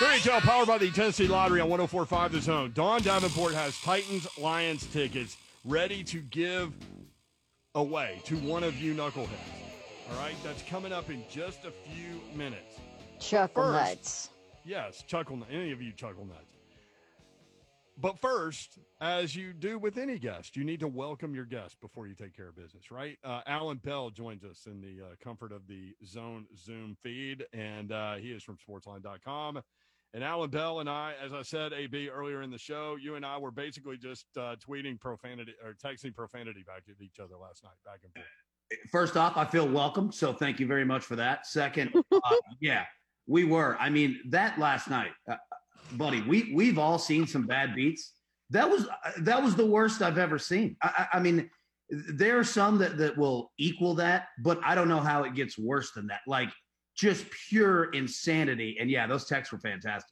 3HL powered by the Tennessee Lottery on 1045 The Zone. Don Davenport has Titans Lions tickets ready to give away to one of you knuckleheads. All right, that's coming up in just a few minutes. Chuckle First- nuts. Yes, chuckle any of you chuckle nuts. But first, as you do with any guest, you need to welcome your guest before you take care of business, right? Uh, Allan Bell joins us in the uh, comfort of the Zone Zoom feed, and uh, he is from Sportsline.com. And Allan Bell and I, as I said, AB earlier in the show, you and I were basically just uh, tweeting profanity or texting profanity back at each other last night, back and forth. First off, I feel welcome, so thank you very much for that. Second, uh, yeah, we were. I mean, that last night, uh, buddy, we we've all seen some bad beats. That was uh, that was the worst I've ever seen. I, I, I mean, there are some that that will equal that, but I don't know how it gets worse than that. Like just pure insanity. And yeah, those texts were fantastic.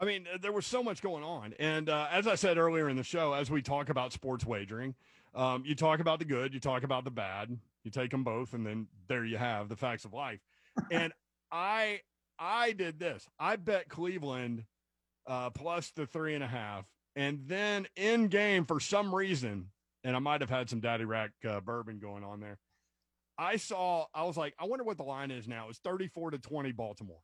I mean, uh, there was so much going on. And uh, as I said earlier in the show, as we talk about sports wagering, um, you talk about the good, you talk about the bad, you take them both, and then there you have the facts of life. and I, I did this. I bet Cleveland uh, plus the three and a half, and then in game for some reason, and I might have had some Daddy Rack uh, bourbon going on there. I saw, I was like, I wonder what the line is now. It's 34 to 20 Baltimore.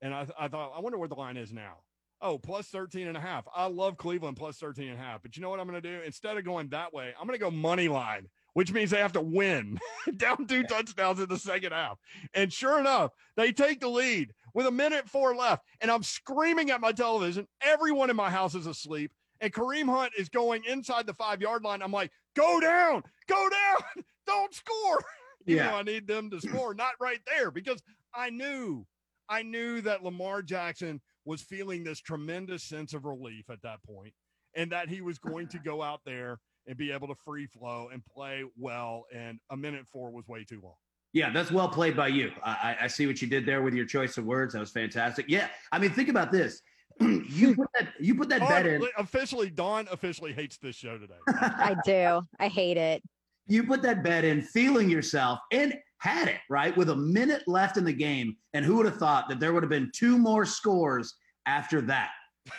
And I, I thought, I wonder what the line is now. Oh, plus 13 and a half. I love Cleveland plus 13 and a half. But you know what I'm going to do? Instead of going that way, I'm going to go money line, which means they have to win down two touchdowns in the second half. And sure enough, they take the lead with a minute four left. And I'm screaming at my television. Everyone in my house is asleep. And Kareem Hunt is going inside the five yard line. I'm like, go down, go down, don't score. You Yeah. know, I need them to score, not right there, because I knew, I knew that Lamar Jackson was feeling this tremendous sense of relief at that point, and that he was going to go out there and be able to free flow and play well. And a minute four was way too long. Yeah, that's well played by you. I, I- I see what you did there with your choice of words. That was fantastic. Yeah, I mean, think about this. you put that you put that oh, bet in. officially, Don officially hates this show today. I do. I hate it. You put that bet in, feeling yourself, and had it right with a minute left in the game. And who would have thought that there would have been two more scores after that?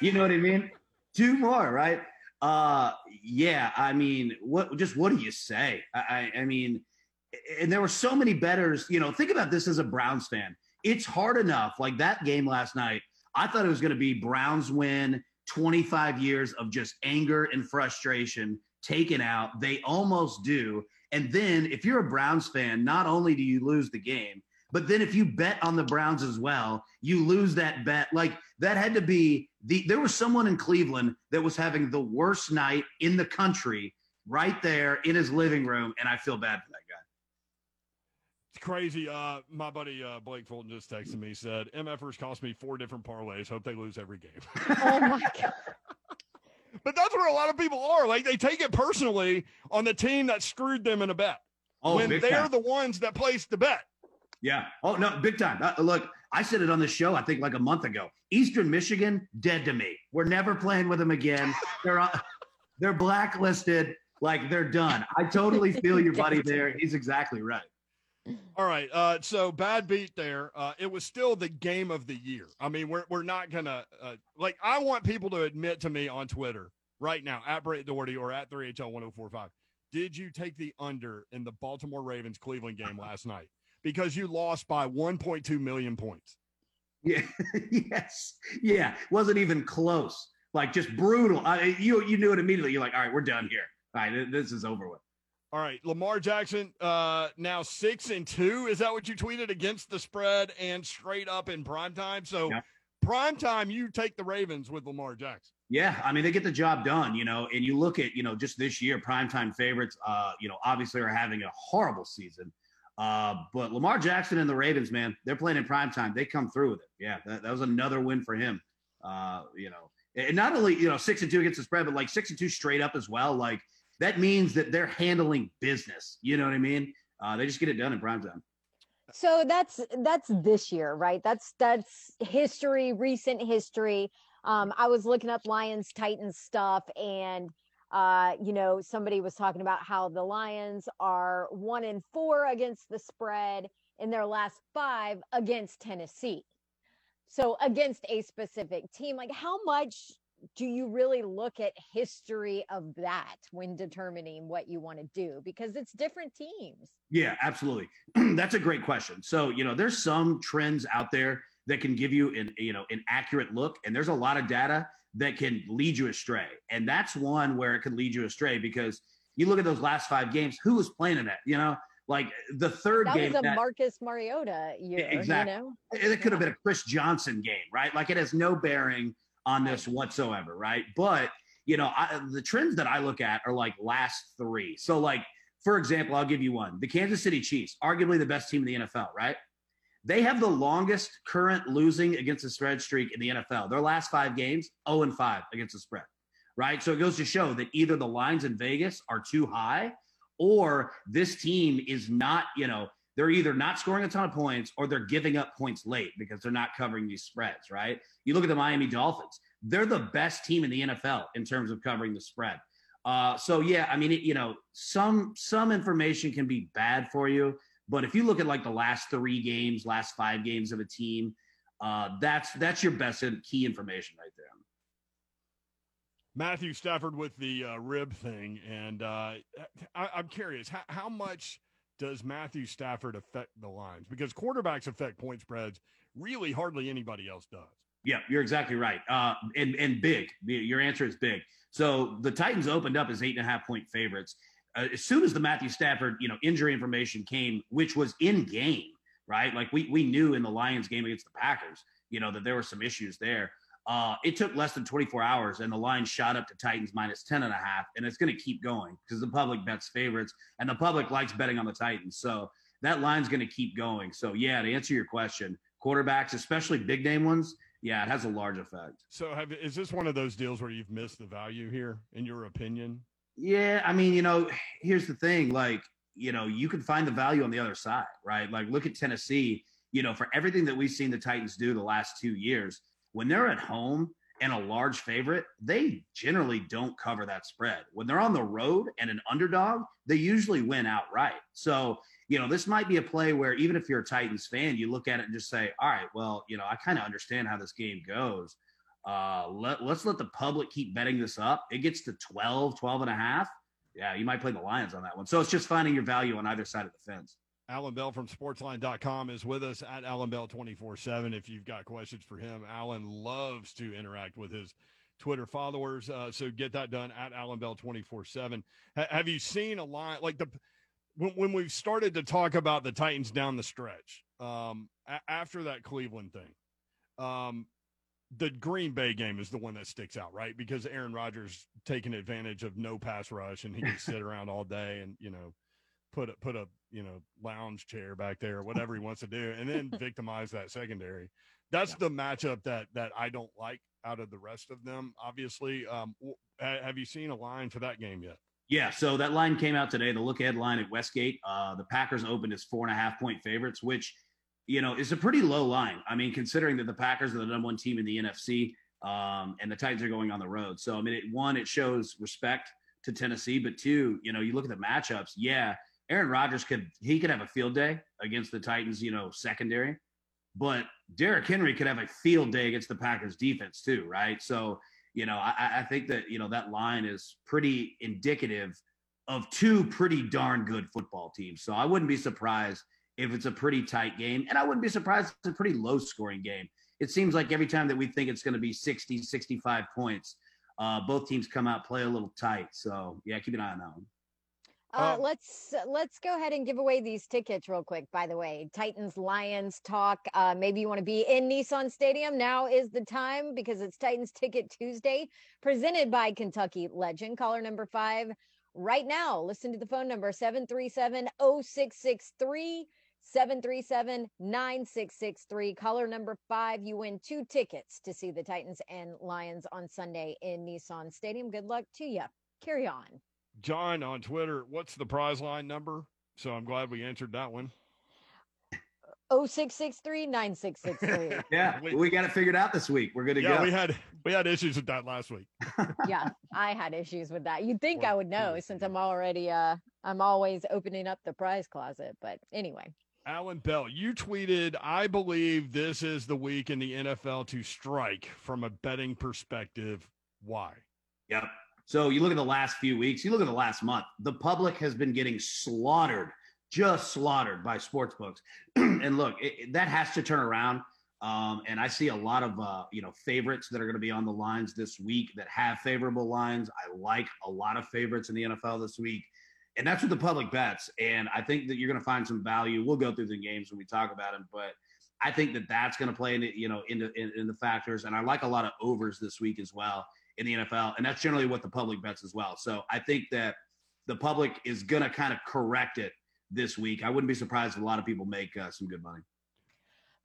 You know what I mean? Two more, right? Uh, yeah. I mean, what? Just what do you say? I, I, I mean, and there were so many bettors. You know, think about this as a Browns fan. It's hard enough. Like that game last night, I thought it was going to be Browns win. 25 years of just anger and frustration taken out. They almost do. And then if you're a Browns fan, not only do you lose the game, but then if you bet on the Browns as well, you lose that bet. Like that had to be the there was someone in Cleveland that was having the worst night in the country right there in his living room. And I feel bad for that guy. It's crazy. Uh, my buddy uh, Blake Fulton just texted me. Said MFers cost me four different parlays. Hope they lose every game. Oh my god. But that's where a lot of people are. Like they take it personally on the team that screwed them in a bet Oh, when they're time. the ones that placed the bet. Yeah. Oh no, big time. Uh, look, I said it on the show. I think like a month ago. Eastern Michigan dead to me. We're never playing with them again. They're uh, they're blacklisted. Like they're done. I totally feel your buddy there. He's exactly right. All right. Uh, so bad beat there. Uh, it was still the game of the year. I mean, we're we're not gonna uh, like. I want people to admit to me on Twitter right now at Brett Doherty or at 3HL 1045. Did you take the under in the Baltimore Ravens Cleveland game last night? Because you lost by 1.2 million points. Yeah. yes. Yeah. Wasn't even close. Like just brutal. I, you you knew it immediately. You're like, all right, we're done here. All right, this is over with. All right, Lamar Jackson, uh, now six and two. Is that what you tweeted against the spread and straight up in prime time? So Yeah. prime time, you take the Ravens with Lamar Jackson. Yeah, I mean they get the job done, you know. And you look at, you know, just this year, primetime favorites, uh, you know, obviously are having a horrible season. Uh, but Lamar Jackson and the Ravens, man, they're playing in primetime. They come through with it. Yeah, that, that was another win for him. Uh, you know, and not only you know six and two against the spread, but like six and two straight up as well. Like that means that they're handling business. You know what I mean? Uh, they just get it done in primetime. So that's that's this year, right? That's that's history, recent history. Um, I was looking up Lions Titans stuff, and uh, you know, somebody was talking about how the Lions are one in four against the spread in their last five against Tennessee. so against a specific team, like how much do you really look at history of that when determining what you want to do? Because it's different teams. Yeah absolutely. That's a great question. So you know there's some trends out there that can give you an you know an accurate look and there's a lot of data that can lead you astray and that's one where it could lead you astray because you look at those last five games who was playing in that you know like the third that game was a that, Marcus Mariota year, exactly. You know? It could have been a Chris Johnson game, right? Like it has no bearing on this whatsoever, right? But you know, I, the trends that I look at are like last three. So, like for example, I'll give you one: the Kansas City Chiefs, arguably the best team in the NFL, right? They have the longest current losing against the spread streak in the NFL. Their last five games, 0 and 5 against the spread, right? So it goes to show that either the lines in Vegas are too high or this team is not, you know, they're either not scoring a ton of points or they're giving up points late because they're not covering these spreads, right? You look at the Miami Dolphins, they're the best team in the NFL in terms of covering the spread. Uh, so yeah, I mean, it, you know, some some information can be bad for you, but if you look at like the last three games, last five games of a team, uh, that's that's your best key information right there. Matthew Stafford with the uh, rib thing, and uh, I, am curious how, how much does Matthew Stafford affect the lines? Because quarterbacks affect point spreads. Really, hardly anybody else does. Yeah, you're exactly right. Uh, and and big. Your answer is big. So the Titans opened up as eight and a half point favorites. Uh, as soon as the Matthew Stafford, you know, injury information came, which was in game, right? Like we we knew in the Lions game against the Packers, you know, that there were some issues there. Uh, it took less than 24 hours and the line shot up to Titans minus 10 and a half. And it's going to keep going because the public bets favorites and the public likes betting on the Titans. So that line's going to keep going. So, yeah, to answer your question, quarterbacks, especially big name ones, yeah, it has a large effect. So, have, is this one of those deals where you've missed the value here, in your opinion? Yeah, I mean, you know, here's the thing like, you know, you can find the value on the other side, right? Like, look at Tennessee, you know, for everything that we've seen the Titans do the last two years when they're at home and a large favorite, they generally don't cover that spread. When they're on the road and an underdog, they usually win outright. So, you know, this might be a play where even if you're a Titans fan, you look at it and just say, all right, well, you know, I kind of understand how this game goes. Uh, let, let's let the public keep betting this up. It gets to 12, 12 and a half. Yeah, you might play the Lions on that one. So it's just finding your value on either side of the fence. Allan Bell from sportsline.com is with us at Allan Bell 24 7. If you've got questions for him, Allan loves to interact with his Twitter followers. Uh, so get that done at Allan Bell 24 7. have you seen a line like the when, when we've started to talk about the Titans down the stretch um, a- after that Cleveland thing? Um, the Green Bay game is the one that sticks out, right? Because Aaron Rodgers taking advantage of no pass rush and he can sit around all day and, you know, put a, put a you know lounge chair back there or whatever he wants to do, and then victimize that secondary. That's yeah. the matchup that that I don't like out of the rest of them. Obviously, um, have you seen a line for that game yet? Yeah, so that line came out today. The look ahead line at Westgate. Uh, the Packers opened as four and a half point favorites, which you know is a pretty low line. I mean, considering that the Packers are the number one team in the NFC um, and the Titans are going on the road. So I mean, it, one, it shows respect to Tennessee, but two, you know, you look at the matchups. Yeah, Aaron Rodgers could he could have a field day against the Titans, you know, secondary, but Derrick Henry could have a field day against the Packers defense too, right? So, you know, I, I think that you know that line is pretty indicative of two pretty darn good football teams. So I wouldn't be surprised if it's a pretty tight game, and I wouldn't be surprised if it's a pretty low scoring game. It seems like every time that we think it's going to be 60, 65 points, uh, both teams come out play a little tight. So yeah, keep an eye on that one. Uh, um, let's let's go ahead and give away these tickets real quick. By the way, Titans Lions talk. Uh, maybe you want to be in Nissan Stadium. Now is the time because it's Titans Ticket Tuesday, presented by Kentucky Legend. Caller number five right now. Listen to the phone number 737 0663 737 9663. Caller number five. You win two tickets to see the Titans and Lions on Sunday in Nissan Stadium. Good luck to you. Carry on. John on Twitter, what's the prize line number? So I'm glad we answered that one. Oh six six three nine six six three. Yeah, we, we got it figured out this week. We're good to yeah, go. we had we had issues with that last week. yeah, I had issues with that. You'd think I would know since I'm already uh I'm always opening up the prize closet, but anyway. Allan Bell, you tweeted, I believe this is the week in the NFL to strike from a betting perspective. Why? Yep. So you look at the last few weeks, you look at the last month, the public has been getting slaughtered, just slaughtered by sports books. and look, it, that has to turn around. Um, and I see a lot of uh, you know favorites that are going to be on the lines this week that have favorable lines. I like a lot of favorites in the NFL this week, and that's what the public bets. And I think that you're going to find some value. We'll go through the games when we talk about them, but I think that that's going to play into you know into in, in the factors. And I like a lot of overs this week as well in the NFL, and that's generally what the public bets as well. So I think that the public is going to kind of correct it this week. I wouldn't be surprised if a lot of people make uh, some good money.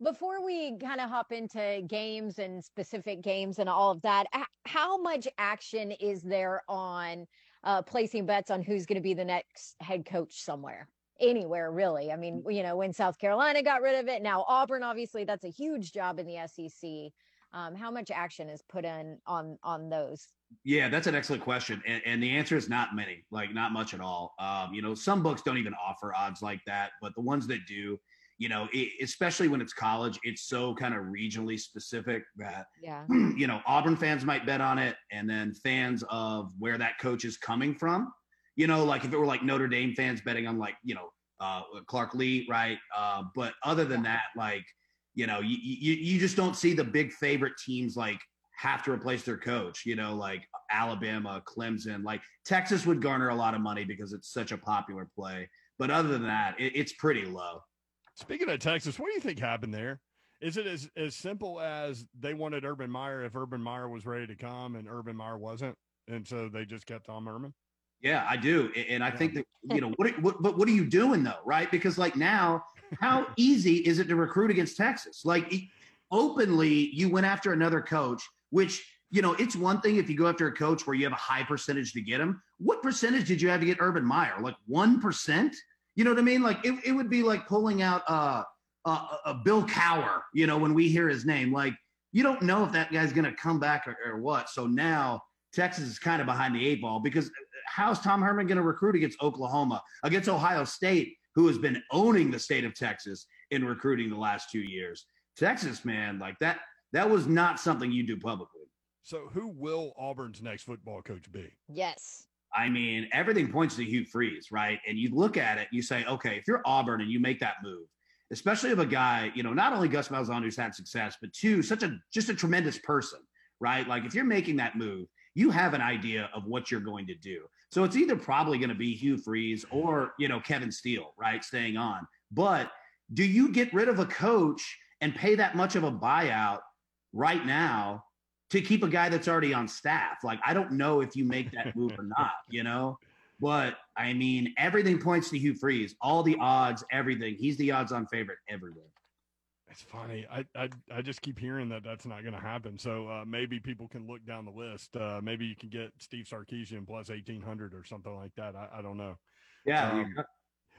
Before we kind of hop into games and specific games and all of that, how much action is there on uh, placing bets on who's going to be the next head coach somewhere? Anywhere, really. I mean, you know, when South Carolina got rid of it, now Auburn, obviously, that's a huge job in the SEC um, how much action is put in on on those yeah that's an excellent question and, and the answer is not many like not much at all um, you know some books don't even offer odds like that but the ones that do you know it, especially when it's college it's so kind of regionally specific that yeah you know auburn fans might bet on it and then fans of where that coach is coming from you know like if it were like notre dame fans betting on like you know uh, Clark Lea, right uh, but other than yeah. that like you know, you, you, you just don't see the big favorite teams like have to replace their coach, you know, like Alabama, Clemson, like Texas would garner a lot of money because it's such a popular play. But other than that, it, it's pretty low. Speaking of Texas, what do you think happened there? Is it as, as simple as they wanted Urban Meyer if Urban Meyer was ready to come and Urban Meyer wasn't? And so they just kept Tom Herman? Yeah, I do. And I think that, you know, what, what, but what are you doing though? Right. Because like now how easy is it to recruit against Texas? Like openly, you went after another coach, which you know it's one thing if you go after a coach where you have a high percentage to get him. What percentage did you have to get Urban Meyer? Like one percent? You know what I mean? Like it, it would be like pulling out uh, uh, uh, Bill Cowher. You know when we hear his name, like you don't know if that guy's going to come back or, or what. So now Texas is kind of behind the eight ball because how's Tom Herman going to recruit against Oklahoma, against Ohio State? who has been owning the state of Texas in recruiting the last two years. Texas, man, like that, that was not something you do publicly. So, who will Auburn's next football coach be? Yes. I mean, everything points to Hugh Freeze, right? And you look at it, you say, okay, if you're Auburn and you make that move, especially of a guy, you know, not only Gus Malzahn who's had success, but two, such a just a tremendous person, right? Like if you're making that move, you have an idea of what you're going to do. So it's either probably going to be Hugh Freeze or, you know, Kevin Steele, right, staying on. But do you get rid of a coach and pay that much of a buyout right now to keep a guy that's already on staff? Like, I don't know if you make that move or not, you know? But I mean, everything points to Hugh Freeze, all the odds, everything. He's the odds on favorite everywhere. It's funny. I, I I just keep hearing that that's not going to happen. So uh, maybe people can look down the list. Uh, maybe you can get Steve Sarkisian plus eighteen hundred or something like that. I, I don't know. Yeah. Um,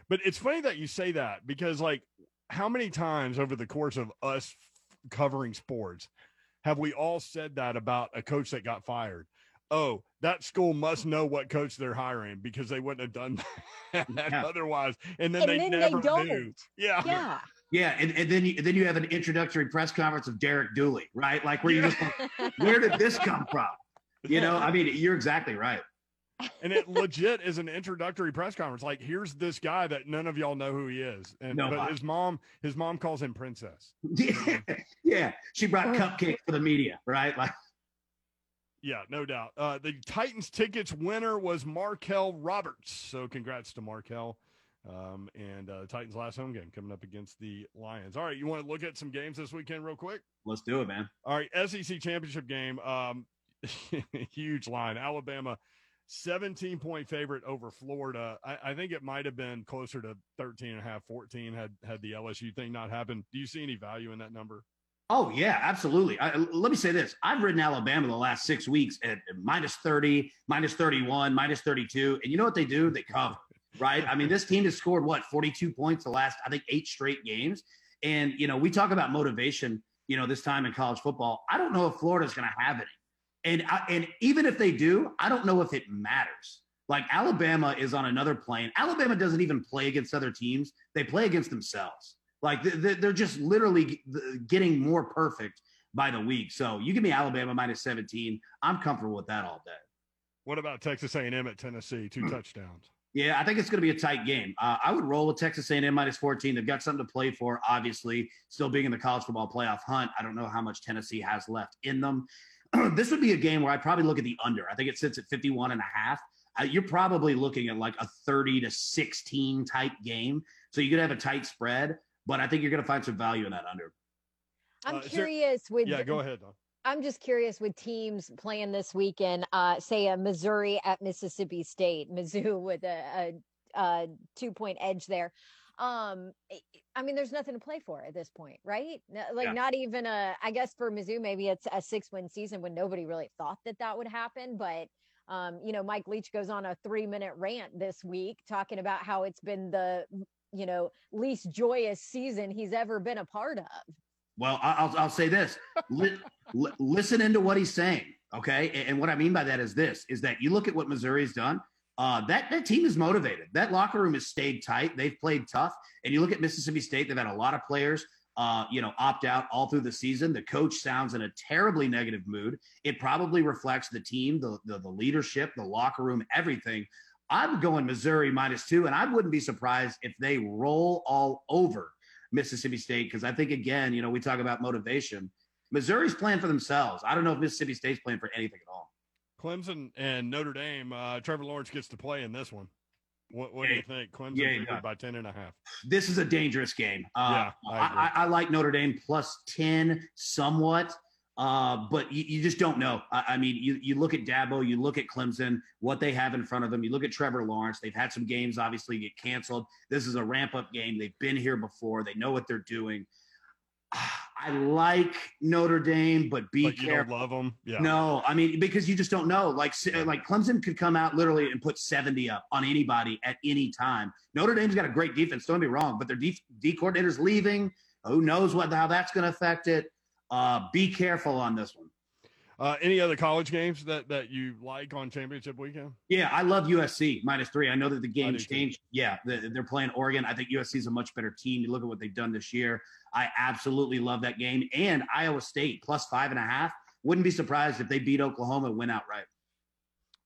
but it's funny that you say that because like how many times over the course of us covering sports have we all said that about a coach that got fired? Oh, that school must know what coach they're hiring because they wouldn't have done that yeah. otherwise, and then and they then never they don't. knew. Yeah, yeah. Yeah, and, and then you then you have an introductory press conference of Derek Dooley, right? Like where you just like, where did this come from? You know, I mean, you're exactly right. And it legit is an introductory press conference. Like, here's this guy that none of y'all know who he is. And no, but his mom, his mom calls him princess. Yeah, yeah. She brought cupcakes for the media, right? Like yeah, no doubt. Uh, the Titans tickets winner was Markel Roberts. So congrats to Markel. Um, and uh, Titans last home game coming up against the Lions. All right, you want to look at some games this weekend real quick? Let's do it, man. All right, SEC championship game. Um, huge line. Alabama, 17 point favorite over Florida. I, I think it might have been closer to 13 and a half, 14 had had the LSU thing not happened. Do you see any value in that number? Oh yeah, absolutely. I, let me say this: I've ridden Alabama the last six weeks at minus thirty, minus thirty-one, minus thirty-two, and you know what they do? They cover right? I mean, this team has scored what 42 points the last, I think, eight straight games. And you know, we talk about motivation. You know, this time in college football, I don't know if Florida's going to have any. And I, and even if they do, I don't know if it matters. Like Alabama is on another plane. Alabama doesn't even play against other teams; they play against themselves. Like they're just literally getting more perfect by the week. So you give me Alabama minus 17. I'm comfortable with that all day. What about Texas A&M at Tennessee? Two touchdowns. Yeah, I think it's going to be a tight game. Uh, I would roll with Texas A&M minus 14. They've got something to play for, obviously, still being in the college football playoff hunt. I don't know how much Tennessee has left in them. this would be a game where I'd probably look at the under. I think it sits at 51 and a half. Uh, you're probably looking at like a 30 to 16 type game. So you could have a tight spread, but I think you're going to find some value in that under. I'm uh, curious there, with Yeah, go ahead. I'm just curious with teams playing this weekend, uh, say a Missouri at Mississippi State, Mizzou with a, a, a two point edge there. Um, I mean, there's nothing to play for at this point, right? Like, yeah. not even a, I guess for Mizzou, maybe it's a six win season when nobody really thought that that would happen. But, um, you know, Mike Leach goes on a three minute rant this week talking about how it's been the, you know, least joyous season he's ever been a part of. Well, I'll, I'll say this. listen into what he's saying. Okay. And, and, what I mean by that is this is that you look at what Missouri's done. Uh, that, that team is motivated. That locker room has stayed tight. They've played tough. And you look at Mississippi State, they've had a lot of players, uh, you know, opt out all through the season. The coach sounds in a terribly negative mood. It probably reflects the team, the, the, the leadership, the locker room, everything. I'm going Missouri minus two, and I wouldn't be surprised if they roll all over Mississippi State because I think again, you know, we talk about motivation. Missouri's playing for themselves. I don't know if Mississippi State's playing for anything at all. Clemson and Notre Dame. Uh, Trevor Lawrence gets to play in this one. What, what do you think? Clemson yeah, by 10 and a half. This is a dangerous game. Uh, yeah, I, I, I, like Notre Dame plus 10 somewhat. Uh, but you, you, just don't know. I, I, mean, you, you look at Dabo, you look at Clemson, what they have in front of them. You look at Trevor Lawrence. They've had some games obviously get canceled. This is a ramp up game. They've been here before. They know what they're doing. I like Notre Dame, but be but careful. love them. Yeah. No, I mean because you just don't know. Like like Clemson could come out literally and put seventy up on anybody at any time. Notre Dame's got a great defense. Don't be wrong, but their D, D coordinator's leaving. Who knows what how that's going to affect it? Uh, be careful on this one. Uh, any other college games that that you like on championship weekend? Yeah, I love USC minus three. I know that the game changed. Too. Yeah, they're playing Oregon. I think USC is a much better team. You look at what they've done this year. I absolutely love that game. And Iowa State plus five and a half. Wouldn't be surprised if they beat Oklahoma and win outright.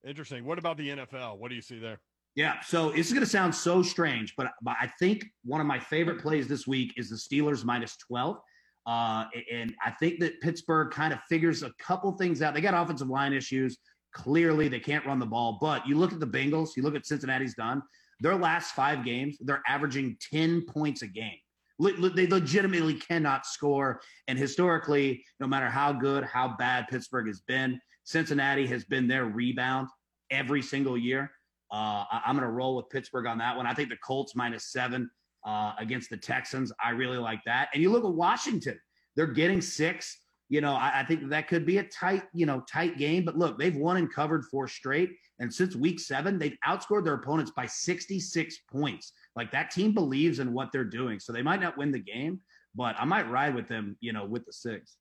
Interesting. What about the NFL? What do you see there? Yeah, so this is going to sound so strange, but, but I think one of my favorite plays this week is the Steelers minus 12. Uh, and I think that Pittsburgh kind of figures a couple things out. They got offensive line issues. Clearly, they can't run the ball. But you look at the Bengals, you look at Cincinnati's done. Their last five games, they're averaging 10 points a game. They legitimately cannot score. And historically, no matter how good, how bad Pittsburgh has been, Cincinnati has been their rebound every single year. Uh, I'm going to roll with Pittsburgh on that one. I think the Colts minus seven uh, against the Texans. I really like that. And you look at Washington; they're getting six. You know, I, I think that could be a tight, you know, tight game. But look, they've won and covered four straight, and since week seven, they've outscored their opponents by 66 points. Like that team believes in what they're doing, so they might not win the game, but I might ride with them. You know, with the six.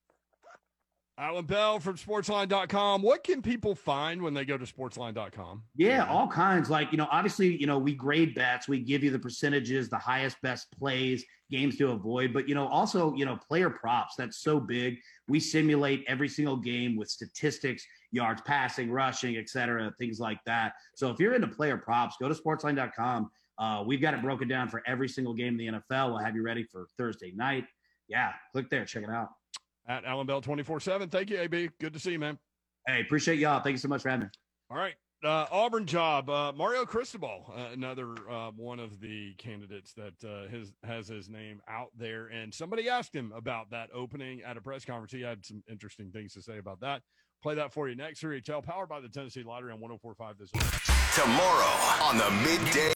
Allan Bell from sportsline.com. What can people find when they go to sportsline.com? Yeah, all kinds. Like, you know, obviously, you know, we grade bets, we give you the percentages, the highest best plays, games to avoid, but, you know, also, you know, player props. That's so big. We simulate every single game with statistics, yards passing, rushing, et cetera, things like that. So if you're into player props, go to sportsline.com. Uh, we've got it broken down for every single game in the NFL. We'll have you ready for Thursday night. Yeah, click there, check it out at Allan Bell 24 7. Thank you, AB. Good to see you, man. Hey, appreciate y'all. Thank you so much for having me. All right. Uh, Auburn job. Uh, Mario Cristobal, uh, another uh, one of the candidates that uh, his, has his name out there. And somebody asked him about that opening at a press conference. He had some interesting things to say about that. Play that for you next. 3HL, powered by the Tennessee Lottery on 1045 this week. Tomorrow on the midday.